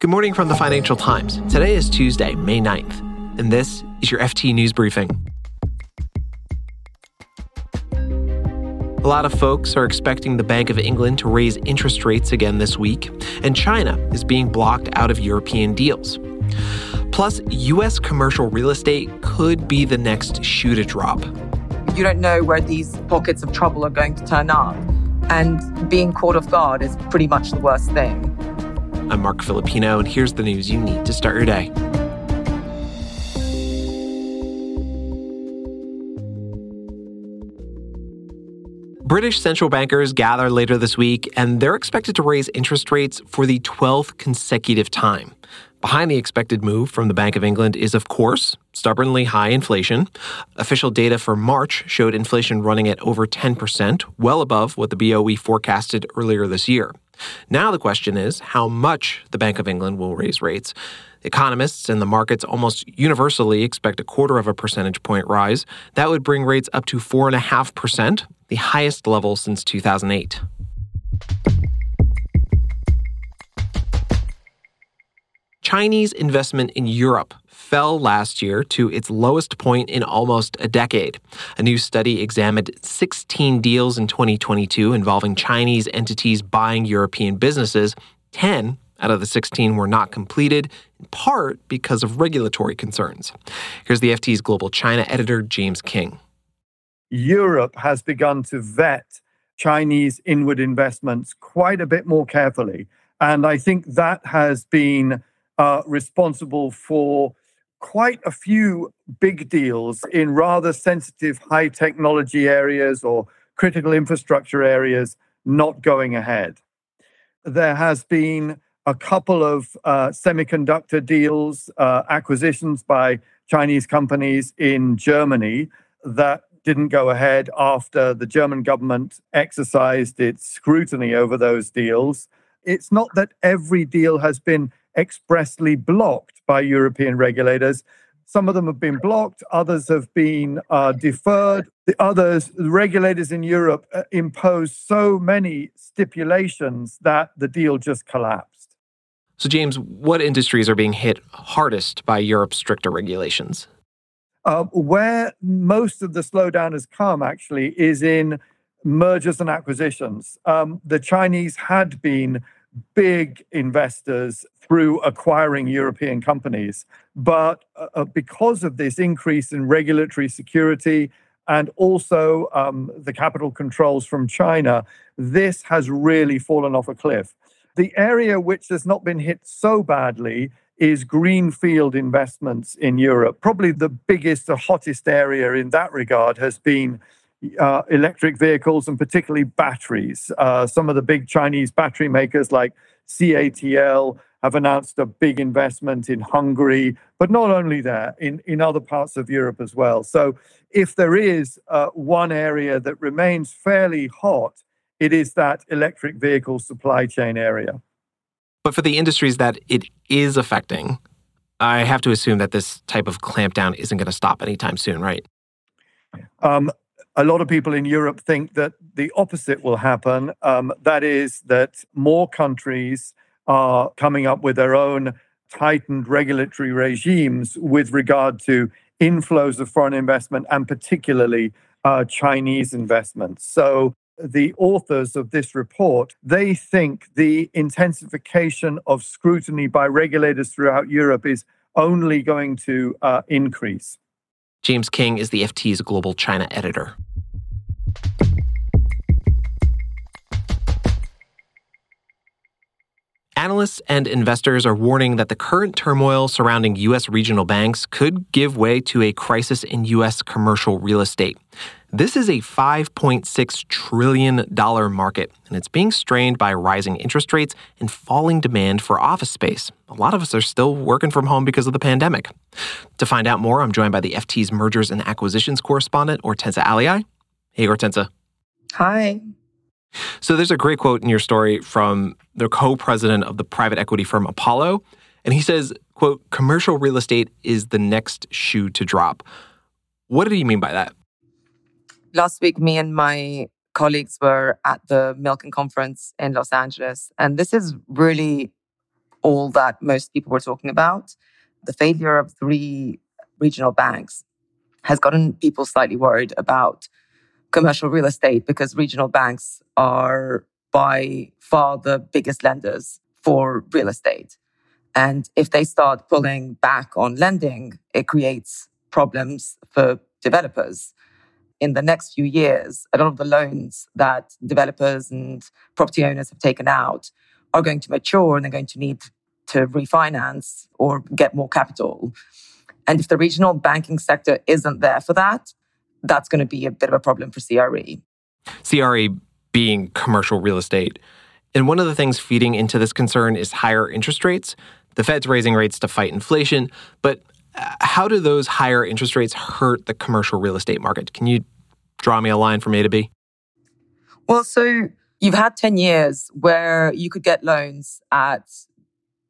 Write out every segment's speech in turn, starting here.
Good morning from the Financial Times. Today is Tuesday, May 9th, and this is your FT News Briefing. A lot of folks are expecting the Bank of England to raise interest rates again this week, and China is being blocked out of European deals. Plus, U.S. commercial real estate could be the next shoe to drop. You don't know where these pockets of trouble are going to turn up, and being caught off guard is pretty much the worst thing. I'm Marc Filippino, and here's the news you need to start your day. British central bankers gather later this week, and they're expected to raise interest rates for the 12th consecutive time. Behind the expected move from the Bank of England is, of course, stubbornly high inflation. Official data for March showed inflation running at over 10%, well above what the BOE forecasted earlier this year. Now the question is how much the Bank of England will raise rates. Economists and the markets almost universally expect a quarter of a percentage point rise. That would bring rates up to 4.5%, the highest level since 2008. Chinese investment in Europe fell last year to its lowest point in almost a decade. A new study examined 16 deals in 2022 involving Chinese entities buying European businesses. 10 out of the 16 were not completed, in part because of regulatory concerns. Here's the FT's global China editor, James Kynge. Europe has begun to vet Chinese inward investments quite a bit more carefully. And I think that has been uh, responsible for quite a few big deals in rather sensitive high technology areas or critical infrastructure areas not going ahead. There has been a couple of uh, semiconductor deals, uh, acquisitions by Chinese companies in Germany that didn't go ahead after the German government exercised its scrutiny over those deals. It's not that every deal has been expressly blocked by European regulators. Some of them have been blocked, others have been uh, deferred. The others, the regulators in Europe, uh, imposed so many stipulations that the deal just collapsed. So, James, what industries are being hit hardest by Europe's stricter regulations? Uh, where most of the slowdown has come, actually, is in mergers and acquisitions. Um, the Chinese had been big investors through acquiring European companies. But uh, uh, because of this increase in regulatory security and also um, the capital controls from China, this has really fallen off a cliff. The area which has not been hit so badly is greenfield investments in Europe. Probably the biggest, the hottest area in that regard has been uh, electric vehicles and particularly batteries. Uh, some of the big Chinese battery makers like CATL have announced a big investment in Hungary, but not only there, in, in other parts of Europe as well. So, if there is uh, one area that remains fairly hot, it is that electric vehicle supply chain area. But for the industries that it is affecting, I have to assume that this type of clampdown isn't going to stop anytime soon, right? Um, a lot of people in Europe think that the opposite will happen. Um, that is, that more countries are coming up with their own tightened regulatory regimes with regard to inflows of foreign investment and particularly uh, Chinese investments. So the authors of this report they think the intensification of scrutiny by regulators throughout Europe is only going to uh, increase. James Kynge is the FT's global China editor. Analysts and investors are warning that the current turmoil surrounding U.S. regional banks could give way to a crisis in U.S. commercial real estate. This is a $5.6 trillion market, and it's being strained by rising interest rates and falling demand for office space. A lot of us are still working from home because of the pandemic. To find out more, I'm joined by the FT's mergers and acquisitions correspondent, Ortenca Aliaj. Hey, Ortenca. Hi. So there's a great quote in your story from the co-president of the private equity firm Apollo, and he says, quote, commercial real estate is the next shoe to drop. What did he mean by that? Last week, me and my colleagues were at the Milken conference in Los Angeles, and this is really all that most people were talking about. The failure of three regional banks has gotten people slightly worried about commercial real estate because regional banks are by far the biggest lenders for real estate. And if they start pulling back on lending, it creates problems for developers. In the next few years, a lot of the loans that developers and property owners have taken out are going to mature and they're going to need to refinance or get more capital. And if the regional banking sector isn't there for that, that's going to be a bit of a problem for CRE. CRE being commercial real estate. And one of the things feeding into this concern is higher interest rates. The Fed's raising rates to fight inflation, but uh, how do those higher interest rates hurt the commercial real estate market? Can you draw me a line from A to B? Well, so you've had 10 years where you could get loans at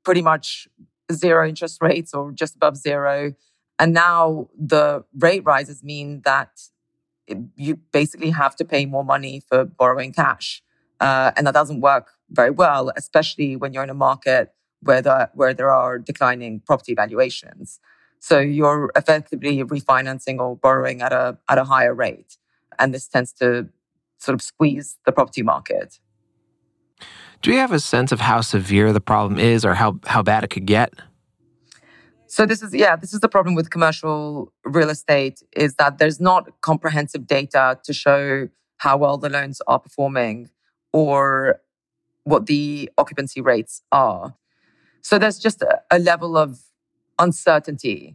pretty much zero interest rates or just above zero. And now the rate rises mean that you basically have to pay more money for borrowing cash. Uh, and that doesn't work very well, especially when you're in a market where, the, where there are declining property valuations. So you're effectively refinancing or borrowing at a, at a higher rate. And this tends to sort of squeeze the property market. Do you have a sense of how severe the problem is or how, how bad it could get? So this is yeah, this is the problem with commercial real estate is that there's not comprehensive data to show how well the loans are performing or what the occupancy rates are. So there's just a, a level of uncertainty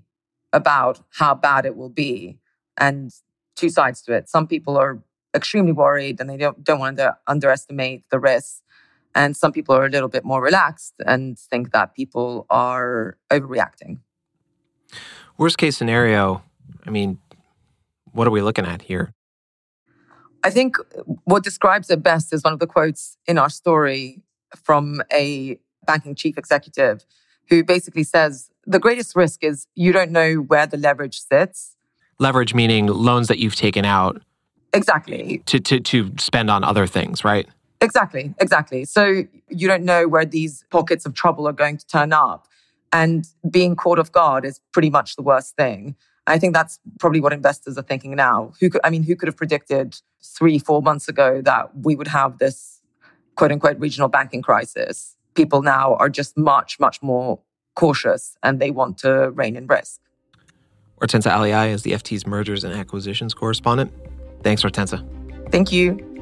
about how bad it will be and two sides to it. Some people are extremely worried and they don't, don't want to underestimate the risks. And some people are a little bit more relaxed and think that people are overreacting. Worst case scenario, I mean, what are we looking at here? I think what describes it best is one of the quotes in our story from a banking chief executive who basically says the greatest risk is you don't know where the leverage sits. Leverage meaning loans that you've taken out. Exactly. To, to, to spend on other things, right? Exactly, exactly. So you don't know where these pockets of trouble are going to turn up. And being caught off guard is pretty much the worst thing. I think that's probably what investors are thinking now. Who could, I mean, who could have predicted three, four months ago that we would have this quote unquote regional banking crisis? People now are just much, much more cautious and they want to rein in risk. Ortenca Aliaj is the FT's mergers and acquisitions correspondent. Thanks, Ortenca. Thank you.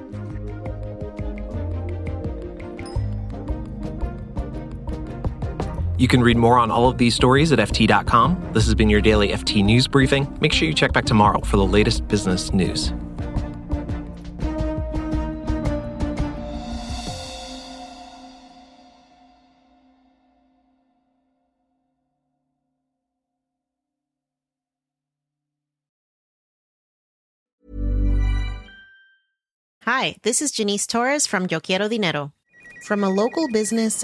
You can read more on all of these stories at FT.com. This has been your daily FT News Briefing. Make sure you check back tomorrow for the latest business news. Hi, this is Janice Torres from Yo Quiero Dinero. From a local business